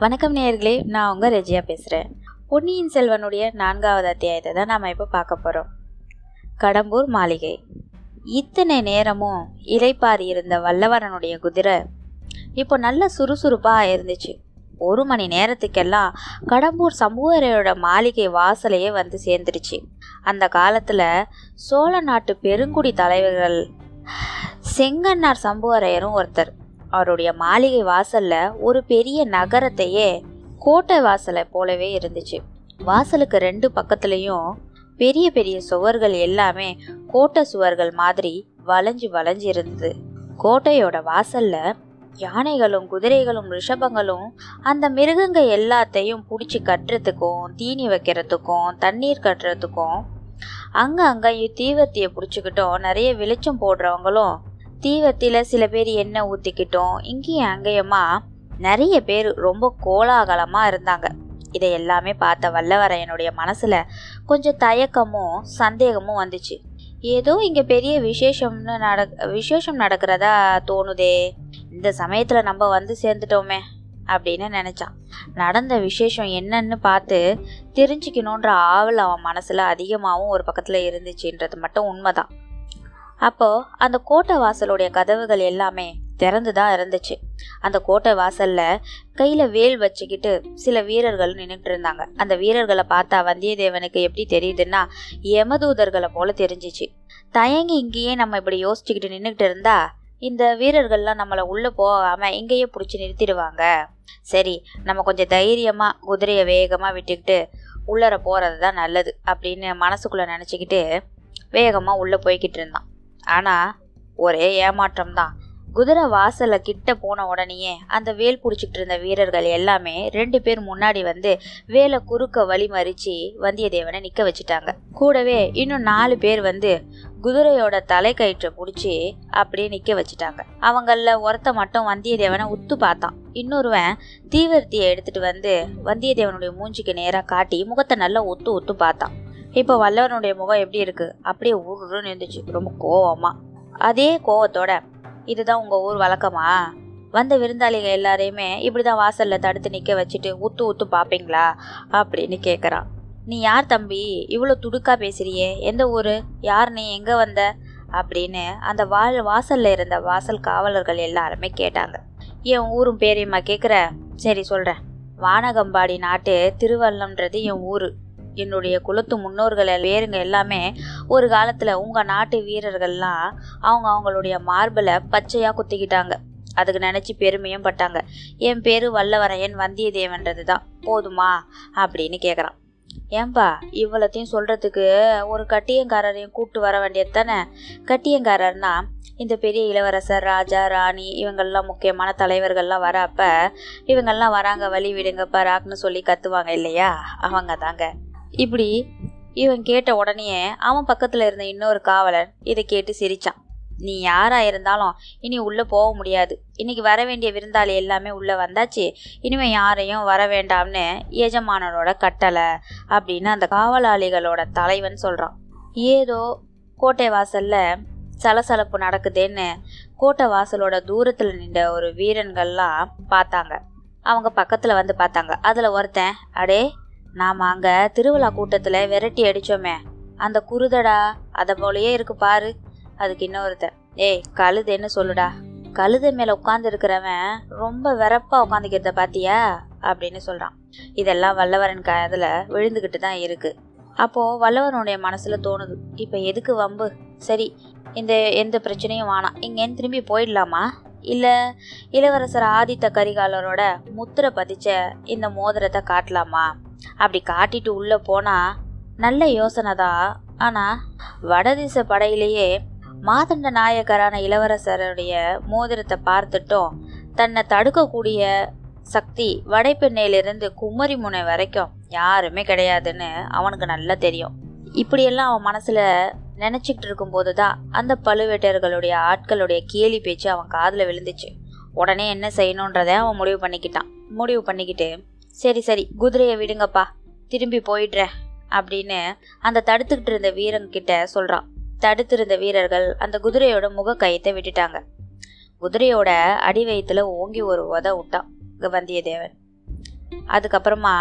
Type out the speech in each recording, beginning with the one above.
வணக்கம் நேயர்களே நான் உங்கள் ரெஜியா பேசுகிறேன் பொன்னியின் செல்வனுடைய நான்காவது அத்தியாயத்தை தான் நாம் இப்போ பார்க்க போகிறோம் கடம்பூர் மாளிகை. இத்தனை நேரமும் இலைப்பாரி இருந்த வல்லவரனுடைய குதிரை இப்போ நல்ல சுறுசுறுப்பாக இருந்துச்சு ஒரு மணி நேரத்துக்கெல்லாம் கடம்பூர் சமூகரையோட மாளிகை வாசலையே வந்து சேர்ந்துருச்சு அந்த காலத்தில் சோழ நாட்டு பெருங்குடி தலைவர்கள் செங்கன்னார் சம்புவரையரும் ஒருத்தர். அவருடைய மாளிகை வாசல்ல ஒரு பெரிய நகரத்தையே கோட்டை வாசலை போலவே இருந்துச்சு. வாசலுக்கு ரெண்டு பக்கத்துலேயும் பெரிய பெரிய சுவர்கள் எல்லாமே கோட்டை சுவர்கள் மாதிரி வளைஞ்சு வளைஞ்சு இருந்தது. கோட்டையோட வாசல்ல யானைகளும் குதிரைகளும் ரிஷபங்களும் அந்த மிருகங்க எல்லாத்தையும் பிடிச்சி கட்டுறதுக்கும் தீனி வைக்கிறதுக்கும் தண்ணீர் கட்டுறதுக்கும் அங்க அங்கேயும் தீவர்த்தியை பிடிச்சிக்கிட்டும். நிறைய வெளிச்சம் போடுறவங்களும் தீவத்தில் சில பேர் எண்ணெய் ஊற்றிக்கிட்டோம் இங்கேயும் அங்கேயுமா நிறைய பேர் ரொம்ப கோலாகலமாக இருந்தாங்க. இதை எல்லாமே பார்த்த வல்லவரையனுடைய மனசில் கொஞ்சம் தயக்கமும் சந்தேகமும் வந்துச்சு. ஏதோ இங்கே பெரிய விசேஷம்னு நட விசேஷம் நடக்கிறதா தோணுதே. இந்த சமயத்தில் நம்ம வந்து சேர்ந்துட்டோமே அப்படின்னு நினச்சான். நடந்த விசேஷம் என்னன்னு பார்த்து தெரிஞ்சுக்கணுன்ற ஆவல் அவன் மனசில் அதிகமாகவும் ஒரு பக்கத்தில் இருந்துச்சுன்றது மட்டும் உண்மைதான். அப்போ அந்த கோட்டை வாசலுடைய கதவுகள் எல்லாமே திறந்து தான் இருந்துச்சு. அந்த கோட்டை வாசல்ல கையில வேல் வச்சுக்கிட்டு சில வீரர்கள் நின்றுட்டு இருந்தாங்க. அந்த வீரர்களை பார்த்தா வந்தியத்தேவனுக்கு எப்படி தெரியுதுன்னா யமதூதர்களை போல தெரிஞ்சிச்சு. தயங்கி இங்கேயே நம்ம இப்படி யோசிச்சுக்கிட்டு நின்றுக்கிட்டு இருந்தா இந்த வீரர்கள்லாம் நம்மளை உள்ள போகாம இங்கேயே பிடிச்சி நிறுத்திடுவாங்க. சரி நம்ம கொஞ்சம் தைரியமா குதிரையை வேகமா விட்டுக்கிட்டு உள்ளர போறது தான் நல்லது அப்படின்னு மனசுக்குள்ள நினச்சிக்கிட்டு வேகமாக உள்ளே போய்கிட்டு இருந்தான். ஆனால் ஒரே ஏமாற்றம் தான் குதிரை வாசலை கிட்ட போன உடனேயே அந்த வேல் பிடிச்சிக்கிட்டு இருந்த வீரர்கள் எல்லாமே ரெண்டு பேர் முன்னாடி வந்து வேலை குறுக்க வழி மறித்து வந்தியத்தேவனை நிற்க வச்சுட்டாங்க. கூடவே இன்னும் நாலு பேர் வந்து குதிரையோட தலை கயிற்றை பிடிச்சி அப்படியே நிற்க வச்சுட்டாங்க. அவங்களில் ஒருத்த மட்டும் வந்தியத்தேவனை உத்து பார்த்தான். இன்னொருவன் தீவர்த்தியை எடுத்துட்டு வந்து வந்தியத்தேவனுடைய மூஞ்சிக்கு நேராக காட்டி முகத்தை நல்லா ஒத்து ஒத்து பார்த்தான். இப்போ வல்லவனுடைய முகம் எப்படி இருக்கு? அப்படியே ஊருன்னு இருந்துச்சு. ரொம்ப கோவமா. அதே கோவத்தோட இதுதான் உங்க ஊர் வழக்கமா? வந்த விருந்தாளிகள் எல்லாரையுமே இப்படிதான் வாசல்ல தடுத்து நிக்க வச்சுட்டு உத்து உத்து பாப்பீங்களா? அப்படின்னு கேக்குறான் நீ யார் தம்பி? இவ்வளோ துடுக்கா பேசுறியே. எந்த ஊரு? யார் நீ? எங்க வந்த? அப்படின்னு அந்த வாழ் வாசல்ல இருந்த வாசல் காவலர்கள் எல்லாருமே கேட்டாங்க. என் ஊரும் பேரையுமா கேட்குற சரி சொல்றேன். வானகம்பாடி நாட்டு திருவள்ளம்ன்றது என் ஊரு. என்னுடைய குலத்து முன்னோர்கள் வேறுங்க எல்லாமே ஒரு காலத்தில் உங்கள் நாட்டு வீரர்கள்லாம் அவங்க அவங்களுடைய மார்பில் பச்சையாக குத்திக்கிட்டாங்க. அதுக்கு நினச்சி பெருமையும் பட்டாங்க. என் பேர் வல்லவரையன் வந்தியத்தேவன்றது தான் போதுமா? அப்படின்னு கேட்குறான் ஏன்பா இவ்வளத்தையும் சொல்கிறதுக்கு ஒரு கட்டியங்காரரையும் கூப்பிட்டு வர வேண்டியது தானே? கட்டியங்காரர்னா இந்த பெரிய இளவரசர் ராஜா ராணி இவங்கெல்லாம் முக்கியமான தலைவர்கள்லாம் வரப்ப இவங்கள்லாம் இவங்கெல்லாம் வராங்க வழி விடுங்க பராக்னு சொல்லி கத்துவாங்க இல்லையா? அவங்க தாங்க இப்படி இவன் கேட்ட உடனே அவன் பக்கத்துல இருந்த இன்னொரு காவலன் இதை கேட்டு சிரிச்சான். நீ யாரா இருந்தாலும் இனி உள்ள போக முடியாது. இன்னைக்கு வர வேண்டிய விருந்தாளி எல்லாமே உள்ள வந்தாச்சு. இனிமே யாரையும் வர வேண்டாம்னு எஜமானரோட கட்டளை அப்படின்னு அந்த காவலாளிகளோட தலைவன் சொல்றான். ஏதோ கோட்டை வாசல்ல சலசலப்பு நடக்குதுன்னு கோட்டை வாசலோட தூரத்துல நின்ற ஒரு வீரன்கள்லாம் பார்த்தாங்க. அவங்க பக்கத்துல வந்து பார்த்தாங்க. அதுல ஒருத்தன் அடே நாம அங்க திருவிழா கூட்டத்துல விரட்டி அடிச்சோமே. அந்த குருதடா அத போலயே இருக்கு பாரு. அதுக்கு இன்னொருத்தன் ஏய் கழுதைன்னு சொல்லுடா. கழுதை மேல உட்கார்ந்து இருக்கிறவன் ரொம்ப வெறப்பா உட்காந்துக்கிறத பாத்தியா? அப்படின்னு சொல்றான். இதெல்லாம் வல்லவரன் காதுல விழுந்துகிட்டு தான் இருக்கு. அப்போ வல்லவனுடைய மனசுல தோணுது இப்ப எதுக்கு வம்பு? சரி இந்த எந்த பிரச்சனையும் வேணாம். இங்கேன்னு திரும்பி போயிடலாமா? இல்ல இளவரசர் ஆதித்த கரிகாலரோட முத்திரை பதிச்ச இந்த மோதிரத்தை காட்டலாமா? அப்படி காட்டிட்டு உள்ள போனா நல்ல யோசனை தான் ஆனா வடதிசை படையிலேயே மாதண்ட நாயக்கரான இளவரசருடைய மோதிரத்தை பார்த்துட்டும். தன்னை தடுக்கக்கூடிய சக்தி வடைப்பெண்ணையிலிருந்து குமரி முனை வரைக்கும் யாருமே கிடையாதுன்னு அவனுக்கு நல்லா தெரியும். இப்படியெல்லாம் அவன் மனசுல நினச்சிக்கிட்டு இருக்கும்போது தான் அந்த பழுவேட்டர்களுடைய ஆட்களுடைய கேலி பேச்சு அவன் காதில் விழுந்துச்சு. உடனே என்ன செய்யணுன்றத அவன் முடிவு பண்ணிக்கிட்டான். முடிவு பண்ணிக்கிட்டு சரி சரி குதிரையை விடுங்கப்பா. திரும்பி போயிடுறேன் அப்படின்னு அந்த தடுத்துக்கிட்டு இருந்த வீரங்கிட்ட சொல்கிறான் தடுத்திருந்த வீரர்கள் அந்த குதிரையோட முக கயத்தை விட்டுட்டாங்க. குதிரையோட அடி வயிற்றுல ஓங்கி ஒரு உத விட்டான் வந்தியத்தேவன். அதுக்கப்புறமா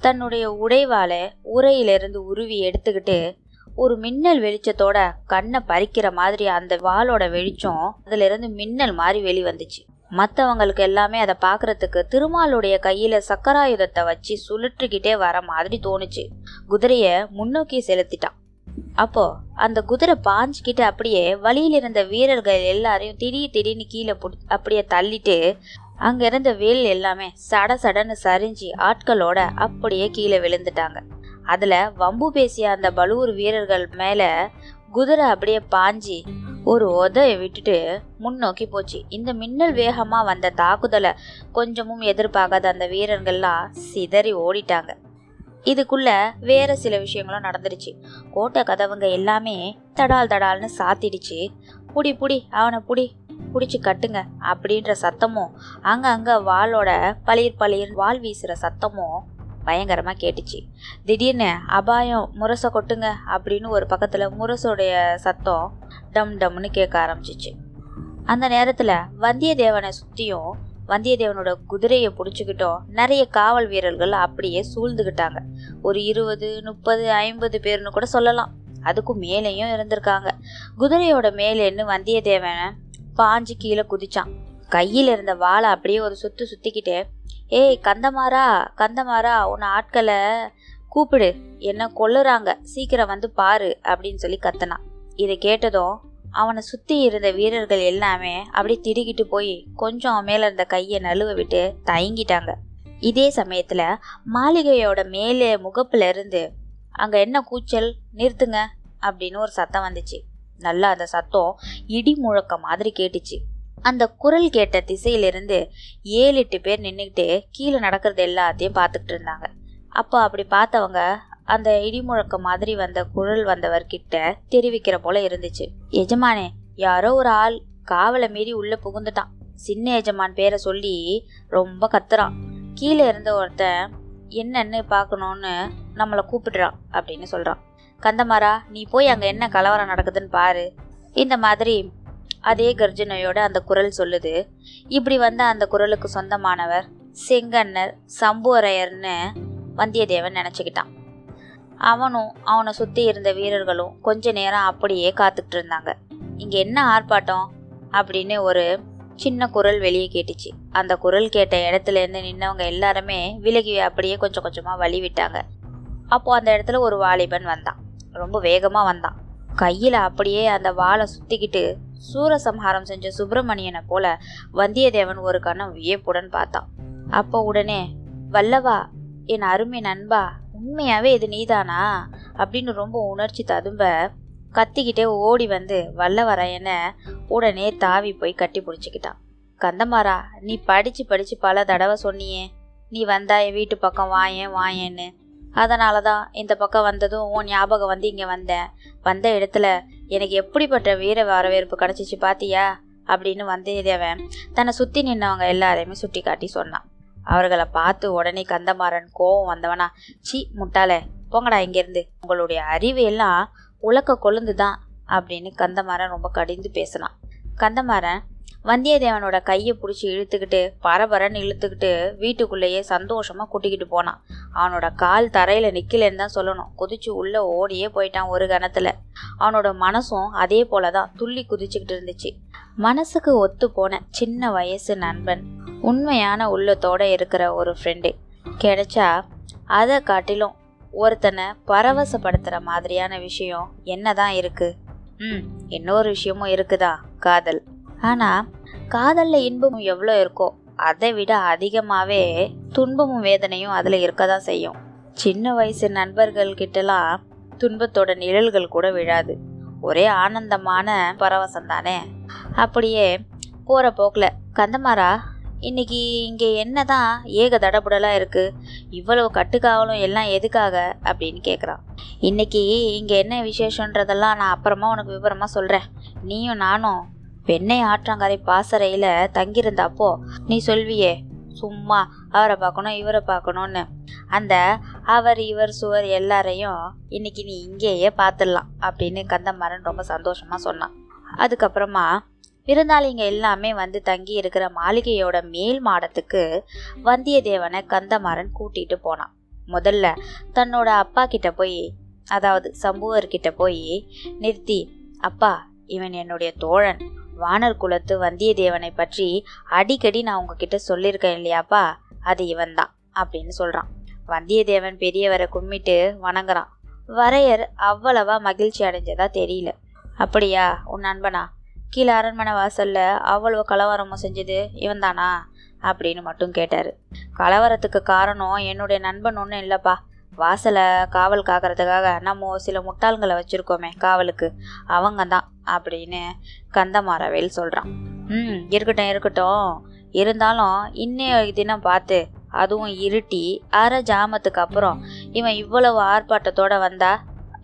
தன்னுடைய உடைவாளை உரையிலிருந்து உருவி எடுத்துக்கிட்டு ஒரு மின்னல் வெளிச்சத்தோட கண்ணை பறிக்கிற மாதிரி அந்த வாளோட வெளிச்சம் அதுல இருந்து மின்னல் மாதிரி வெளி வந்துச்சு மற்றவங்களுக்கு எல்லாமே அதை பார்க்கறதுக்கு திருமாலுடைய கையில சக்கராயுதத்தை வச்சு சுழற்றிக்கிட்டே வர மாதிரி தோணுச்சு. குதிரைய முன்னோக்கி செலுத்திட்டான். அப்போ அந்த குதிரை பாஞ்சுக்கிட்டு அப்படியே வழியில் இருந்த வீரர்கள் எல்லாரையும் திடீர் திடீர்னு கீழே அப்படியே தள்ளிட்டு அங்க இருந்த வேல் எல்லாமே சட சடன்னு சரிஞ்சு ஆட்களோட அப்படியே கீழே விழுந்துட்டாங்க. அதுல வம்பு பேசிய அந்த பலூர் வீரர்கள் மேல குதிரை அப்படியே பாஞ்சி ஒரு உதைய விட்டுட்டு முன்னோக்கி போச்சு. இந்த மின்னல் வேகமாக வந்த தாக்குதலை கொஞ்சமும் எதிர்பார்க்காத அந்த வீரர்கள்லாம் சிதறி ஓடிட்டாங்க. இதுக்குள்ள வேற சில விஷயங்களும் நடந்துருச்சு. கோட்டை கதவுங்க எல்லாமே தடால் தடால்னு சாத்திடுச்சு. புடி புடி அவனை புடி பிடிச்சி கட்டுங்க அப்படின்ற சத்தமும் அங்கங்கே வாளோட பளிர் பளிர் வால் வீசுற சத்தமும் பயங்கரமாக கேட்டுச்சு. திடீர்னு அபாயம் முரசை கொட்டுங்க அப்படின்னு ஒரு பக்கத்தில் முரசோடைய சத்தம் டம் டம்னு கேட்க ஆரம்பிச்சிச்சு. அந்த நேரத்தில் வந்தியத்தேவனை சுற்றியும் வந்தியத்தேவனோட குதிரையை பிடிச்சிக்கிட்டோம் நிறைய காவல் வீரர்கள் அப்படியே சூழ்ந்துக்கிட்டாங்க ஒரு இருபது முப்பது ஐம்பது பேர்னு கூட சொல்லலாம். அதுக்கும் மேலேயும் இருந்திருக்காங்க. குதிரையோட மேலேன்னு வந்தியத்தேவனை பாஞ்சு கீழே குதிச்சான். கையில் இருந்த வாளை அப்படியே ஒரு சுத்து சுத்திக்கிட்டு ஏய் கந்தமாரா கந்தமாரா உன்னை ஆட்களை கூப்பிடு. என்ன கொல்லுறாங்க. சீக்கிரம் வந்து பாரு அப்படின்னு சொல்லி கத்தனான் இதை கேட்டதும் அவனை சுத்தி இருந்த வீரர்கள் எல்லாமே அப்படி திடுக்கிட்டு போய் கொஞ்சம் அவன் மேல இருந்த கையை நழுவ விட்டு தயங்கிட்டாங்க. இதே சமயத்துல மாளிகையோட மேலே முகப்புல இருந்து அங்க என்ன கூச்சல்? நிறுத்துங்க அப்படின்னு ஒரு சத்தம் வந்துச்சு. நல்லா அந்த சத்தம் இடி முழக்க மாதிரி கேட்டுச்சு. அந்த குரல் கேட்ட திசையிலிருந்து ஏழு எட்டு பேர் நின்றுக்கிட்டு கீழே நடக்கிறது எல்லாத்தையும் பார்த்துக்கிட்டு இருந்தாங்க. அப்போ அப்படி பார்த்தவங்க அந்த இடி முழக்க மாதிரி வந்த குரல் வந்தவர்கிட்ட தெரிவிக்கிற போல இருந்துச்சு. எஜமானே யாரோ ஒரு ஆள் காவலை மீறி உள்ளே புகுந்துட்டான். சின்ன எஜமான் பேரை சொல்லி ரொம்ப கத்துறான். கீழே இருந்த ஒருத்தன் என்னன்னு பார்க்கணும்னு நம்மளை கூப்பிடுறான் அப்படின்னு சொல்கிறான் கந்தமாரா நீ போய் அங்கே என்ன கலவரம் நடக்குதுன்னு பாரு. இந்த மாதிரி அதே கர்ஜனையோட அந்த குரல் சொல்லுது. இப்படி வந்த அந்த குரலுக்கு சொந்தமானவர் செங்கன்னர் சம்புவரையர்னு வந்தியத்தேவன் நினச்சிக்கிட்டான். அவனும் அவனை சுற்றி இருந்த வீரர்களும் கொஞ்ச நேரம் அப்படியே காத்துக்கிட்டு இருந்தாங்க. இங்கே என்ன ஆர்ப்பாட்டம்? அப்படின்னு ஒரு சின்ன குரல் வெளியே கேட்டுச்சு. அந்த குரல் கேட்ட இடத்துலேருந்து நின்னவங்க எல்லாருமே விலகி அப்படியே கொஞ்சம் கொஞ்சமாக வழி விட்டாங்க. அப்போ அந்த இடத்துல ஒரு வாலிபன் வந்தான். ரொம்ப வேகமாக வந்தான். கையில் அப்படியே அந்த வாழை சுற்றிக்கிட்டு சூரசம்ஹாரம் செஞ்ச சுப்பிரமணியனை போல வந்தியத்தேவன் ஒரு கணம் வியப்புடன் பார்த்தான். அப்போ உடனே வல்லவா என் அருமை நண்பா உண்மையாவே இது நீதானா? அப்படின்னு ரொம்ப உணர்ச்சி ததும்ப கத்திக்கிட்டே ஓடி வந்து வல்லவரையனை உடனே தாவி போய் கட்டி பிடிச்சிக்கிட்டான். கந்தமாரா நீ படிச்சு படிச்சு பல தடவை சொன்னியே நீ வந்தா என் வீட்டு பக்கம் வாயேன் வாயேன்னு. அதனால தான் இந்த பக்கம் வந்ததும் உன் ஞாபகம் வந்து இங்கே வந்தேன். வந்த இடத்துல எனக்கு எப்படிப்பட்ட வீர வரவேற்பு கிடச்சிச்சு பாத்தியா? அப்படின்னு வந்தியத்தேவன் தன்னை சுற்றி நின்னவங்க எல்லாரையுமே சுட்டி காட்டி சொன்னான். அவர்களை பார்த்து உடனே கந்தமாறன் கோவம் வந்தவனா சி முட்டாளே போங்கடா இங்கேருந்து. உங்களுடைய அறிவு எல்லாம் உலக்க கொழுந்து தான் அப்படின்னு கந்தமாறன் ரொம்ப கடிந்து பேசினான். கந்தமாறன் வந்தியத்தேவனோட கையை பிடிச்சி இழுத்துக்கிட்டு பரபரன்னு இழுத்துக்கிட்டு வீட்டுக்குள்ளேயே சந்தோஷமாக கூட்டிக்கிட்டு போனான். அவனோட கால் தரையில் நிற்கலன்னு தான் சொல்லணும். குதிச்சு உள்ளே ஓடியே போயிட்டான் ஒரு கணத்தில். அவனோட மனசும் அதே போலதான் துள்ளி குதிச்சுக்கிட்டு இருந்துச்சு. மனசுக்கு ஒத்து போன சின்ன வயசு நண்பன் உண்மையான உள்ளத்தோட இருக்கிற ஒரு ஃப்ரெண்டு கிடைச்சா அதை காட்டிலும் ஒருத்தனை பரவசப்படுத்துகிற மாதிரியான விஷயம் என்னதான் இருக்குது ம் இன்னொரு விஷயமும் இருக்குதா? காதல். ஆனால் காதலில் இன்பமும் எவ்வளோ இருக்கோ அதை விட அதிகமாகவே துன்பமும் வேதனையும் அதில் இருக்க தான் செய்யும். சின்ன வயசு நண்பர்கள் கிட்டலாம் துன்பத்தோட நிழல்கள் கூட விழாது. ஒரே ஆனந்தமான பரவசம் தானே அப்படியே போகிற போக்கில் கந்தமாரா இன்னைக்கு இங்கே என்னதான் ஏக தடபுடலாக இருக்குது இவ்வளவு கட்டுக்காவலும் எல்லாம் எதுக்காக? அப்படின்னு கேட்குறான் இன்னைக்கு இங்கே என்ன விசேஷன்றதெல்லாம் நான் அப்புறமா உனக்கு விவரமாக சொல்கிறேன் நீயும் நானும் பெண்ணை ஆற்றங்கரை பாசறையில் தங்கியிருந்தாப்போ நீ சொல்வியே சும்மா அவரை பார்க்கணும் இவரை பார்க்கணும்னு. அந்த அவர் இவர் சுவர் எல்லாரையும் இன்னைக்கு நீ இங்கேயே பார்த்துடலாம் அப்படின்னு கந்தமாறன் ரொம்ப சந்தோஷமா சொன்னான். அதுக்கப்புறமா விருந்தாளிங்க எல்லாமே வந்து தங்கி இருக்கிற மாளிகையோட மேல் மாடத்துக்கு வந்தியத்தேவனை கந்தமாறன் கூட்டிட்டு போனான். முதல்ல தன்னோட அப்பா கிட்ட போய் அதாவது சம்புவர்கிட்ட போய் நிறுத்தி அப்பா இவன் என்னுடைய தோழன் வானர் குலத்து வந்தியத்தேவனை பற்றி அடிக்கடி நான் உங்ககிட்ட சொல்லியிருக்கேன் இல்லையாப்பா? அது இவன்தான் அப்படின்னு சொல்கிறான் வந்தியத்தேவன் பெரியவரை கும்பிட்டு வணங்குறான். வரையர் அவ்வளவா மகிழ்ச்சி அடைஞ்சதா தெரியல. அப்படியா உன் நண்பனா? கீழே அரண்மனை வாசல்ல அவ்வளவு கலவரமும் செஞ்சது இவன்தானா? அப்படின்னு மட்டும் கேட்டார். கலவரத்துக்கு காரணம் என்னுடைய நண்பன் ஒன்றும் இல்லைப்பா. வாசலை காவல் காக்கிறதுக்காக நம்ம சில முட்டாள்களை வச்சுருக்கோமே காவலுக்கு. அவங்க தான் அப்படின்னு கந்தமாரவேல் சொல்கிறான் ம் இருக்கட்டும் இருக்கட்டும். இருந்தாலும் இன்னைய தினம் பார்த்து அதுவும் இருட்டி அரை ஜாமத்துக்கு அப்புறம் இவன் இவ்வளவு ஆர்ப்பாட்டத்தோட வந்தா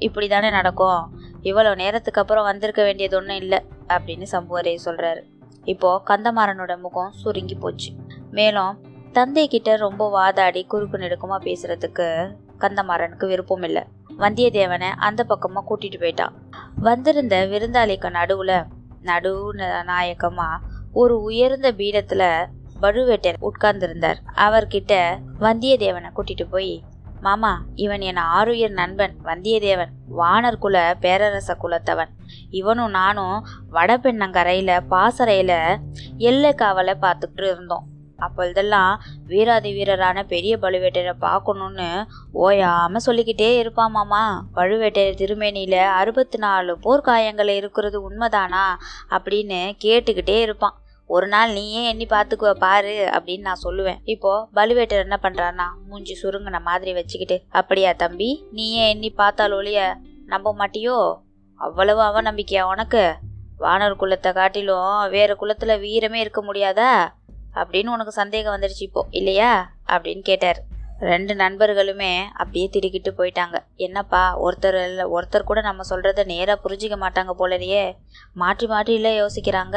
இப்படி தானே நடக்கும்? இவ்வளோ நேரத்துக்கு அப்புறம் வந்திருக்க வேண்டியது ஒன்றும் இல்லை அப்படின்னு சம்புவரே சொல்கிறாரு இப்போது கந்தமாறனோட முகம் சுருங்கி போச்சு. மேலும் தந்தை கிட்ட ரொம்ப வாதாடி குறுக்கு நெடுக்குமா பேசுறதுக்கு கந்தமாறனுக்கு விருப்பம் இல்லை வந்தியத்தேவனை அந்த பக்கமா கூட்டிட்டு போயிட்டான் வந்திருந்த விருந்தாளிக்கு நடுவுல நடு நாயக்கமா ஒரு உயர்ந்த பீடத்துல பழுவேட்டர் உட்கார்ந்திருந்தார். அவர்கிட்ட வந்தியத்தேவனை கூட்டிட்டு போய் மாமா இவன் என் ஆருயிர் நண்பன் வந்தியத்தேவன். வானர் குல பேரரச குலத்தவன். இவனும் நானும் வடபெண்ணங்கரையில பாசறையில எல்லை காவலை பார்த்துக்கிட்டு இருந்தோம். அப்பொழுதெல்லாம் வீராதி வீரரான பெரிய பழுவேட்டரை பார்க்கணும்னு ஓயாமல் சொல்லிக்கிட்டே இருப்பாமாமா மாமா. திருமேனியில் அறுபத்தி நாலு போர்க்காயங்கள் இருக்கிறது உண்மைதானா அப்படின்னு கேட்டுக்கிட்டே இருப்பான். ஒரு நாள் நீயே எண்ணி பார்த்துக்குவ பாரு அப்படின்னு நான் சொல்லுவேன். இப்போ பலுவேட்டர் என்ன பண்ணுறான்னா மூஞ்சி சுருங்கின மாதிரி வச்சுக்கிட்டு அப்படியா தம்பி நீயே எண்ணி பார்த்தால் ஒழிய நம்ப மாட்டியோ? அவ்வளவு அவநம்பிக்கையா உனக்கு? வானர் குலத்தை காட்டிலும் வேறு குலத்தில் வீரமே இருக்க முடியாதா? அப்படின்னு உனக்கு சந்தேகம் வந்துடுச்சு இப்போ இல்லையா? அப்படின்னு கேட்டார். ரெண்டு நண்பர்களுமே அப்படியே திடுக்கிட்டு போயிட்டாங்க. என்னப்பா ஒருத்தர் இல்லை ஒருத்தர் கூட நம்ம சொல்கிறத நேராக புரிஞ்சிக்க மாட்டாங்க போலரியே மாற்றி மாற்றி இல்லை யோசிக்கிறாங்க.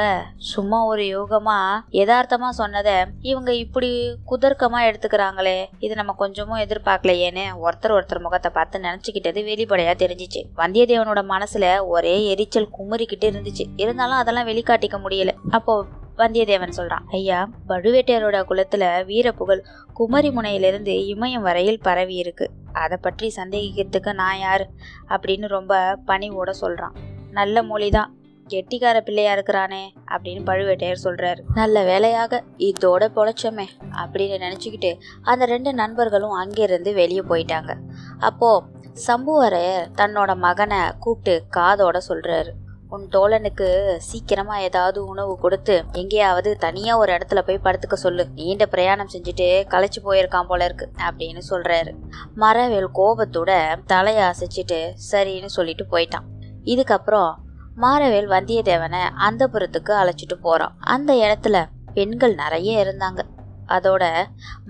சும்மா ஒரு யோகமாக யதார்த்தமாக சொன்னதை இவங்க இப்படி குதர்க்கமாக எடுத்துக்கிறாங்களே. இது நம்ம கொஞ்சமும் எதிர்பார்க்கலையேன்னு ஒருத்தர் ஒருத்தர் முகத்தை பார்த்து நினச்சிக்கிட்டது வெளிப்படையாக தெரிஞ்சிச்சு. வந்தியத்தேவனோட மனசில் ஒரே எரிச்சல் குமுறிக்கிட்டு இருந்துச்சு. இருந்தாலும் அதெல்லாம் வெளிக்காட்டிக்க முடியல. அப்போ வந்தியத்தேவன் சொல்றான் ஐயா பழுவேட்டையரோட குலத்துல வீரப்புகழ் குமரி முனையிலிருந்து இமயம் வரையில் பரவி இருக்கு. அதை பற்றி சந்தேகிக்கிறதுக்கு நான் யார்? அப்படின்னு ரொம்ப பணிவோட சொல்றான். நல்ல மொழிதான் கெட்டிக்கார பிள்ளையா இருக்கிறானே அப்படின்னு பழுவேட்டையர் சொல்றாரு. நல்ல வேலையாக இதோட பொழைச்சோமே அப்படின்னு நினைச்சுக்கிட்டு அந்த ரெண்டு நண்பர்களும் அங்கிருந்து வெளியே போயிட்டாங்க. அப்போ சம்புவரையர் தன்னோட மகனை கூப்பிட்டு காதோட சொல்றாரு. உன் தோழனுக்கு சீக்கிரமா ஏதாவது உணவு கொடுத்து எங்கேயாவது தனியா ஒரு இடத்துல போய் படுத்துக்க சொல்லு. நீண்ட பிரயாணம் செஞ்சுட்டு களைச்சு போயிருக்கான் போல இருக்கு அப்படின்னு சொல்றாரு. மரவேல் கோபத்தோட தலையை அசைச்சிட்டு சரின்னு சொல்லிட்டு போயிட்டான். இதுக்கப்புறம் மாரவேல் வந்தியத்தேவனை அந்த புறத்துக்கு அழைச்சிட்டு போறான். அந்த இடத்துல பெண்கள் நிறைய இருந்தாங்க. அதோட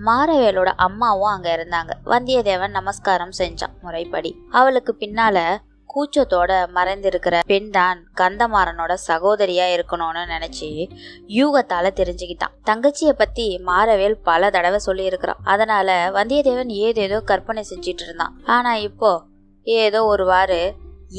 மாரவேலோட அம்மாவும் அங்க இருந்தாங்க. வந்தியத்தேவன் நமஸ்காரம் செஞ்சான் முறைப்படி. அவளுக்கு பின்னால கூச்சத்தோட மறைந்திருக்கிற பெண் தான் கந்தமாறனோட சகோதரியா இருக்கணும்னு நினைச்சு யூகத்தால தெரிஞ்சுக்கிட்டான். தங்கச்சிய பத்தி மாரவேல் பல தடவை சொல்லி இருக்கிறான் அதனால வந்தியத்தேவன் ஏதேதோ கற்பனை செஞ்சிட்டு இருந்தான். ஆனா இப்போ ஏதோ ஒருவாறு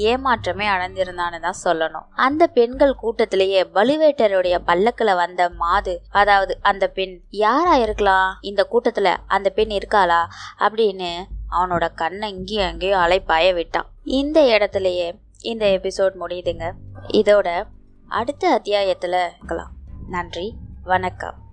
ஏமாற்றமே அடைந்திருந்தான்னு தான் சொல்லணும். அந்த பெண்கள் கூட்டத்திலேயே பலுவேட்டருடைய பல்லக்குல வந்த மாது அதாவது அந்த பெண் யாரா இருக்கலாம்? இந்த கூட்டத்துல அந்த பெண் இருக்காளா? அப்படின்னு அவனோட கண்ணை இங்கேயும் அங்கேயும் அலைப்பாய விட்டான். இந்த இடத்துலயே இந்த எபிசோட் முடியுதுங்க. இதோட அடுத்த அத்தியாயத்துல இருக்கலாம். நன்றி. வணக்கம்.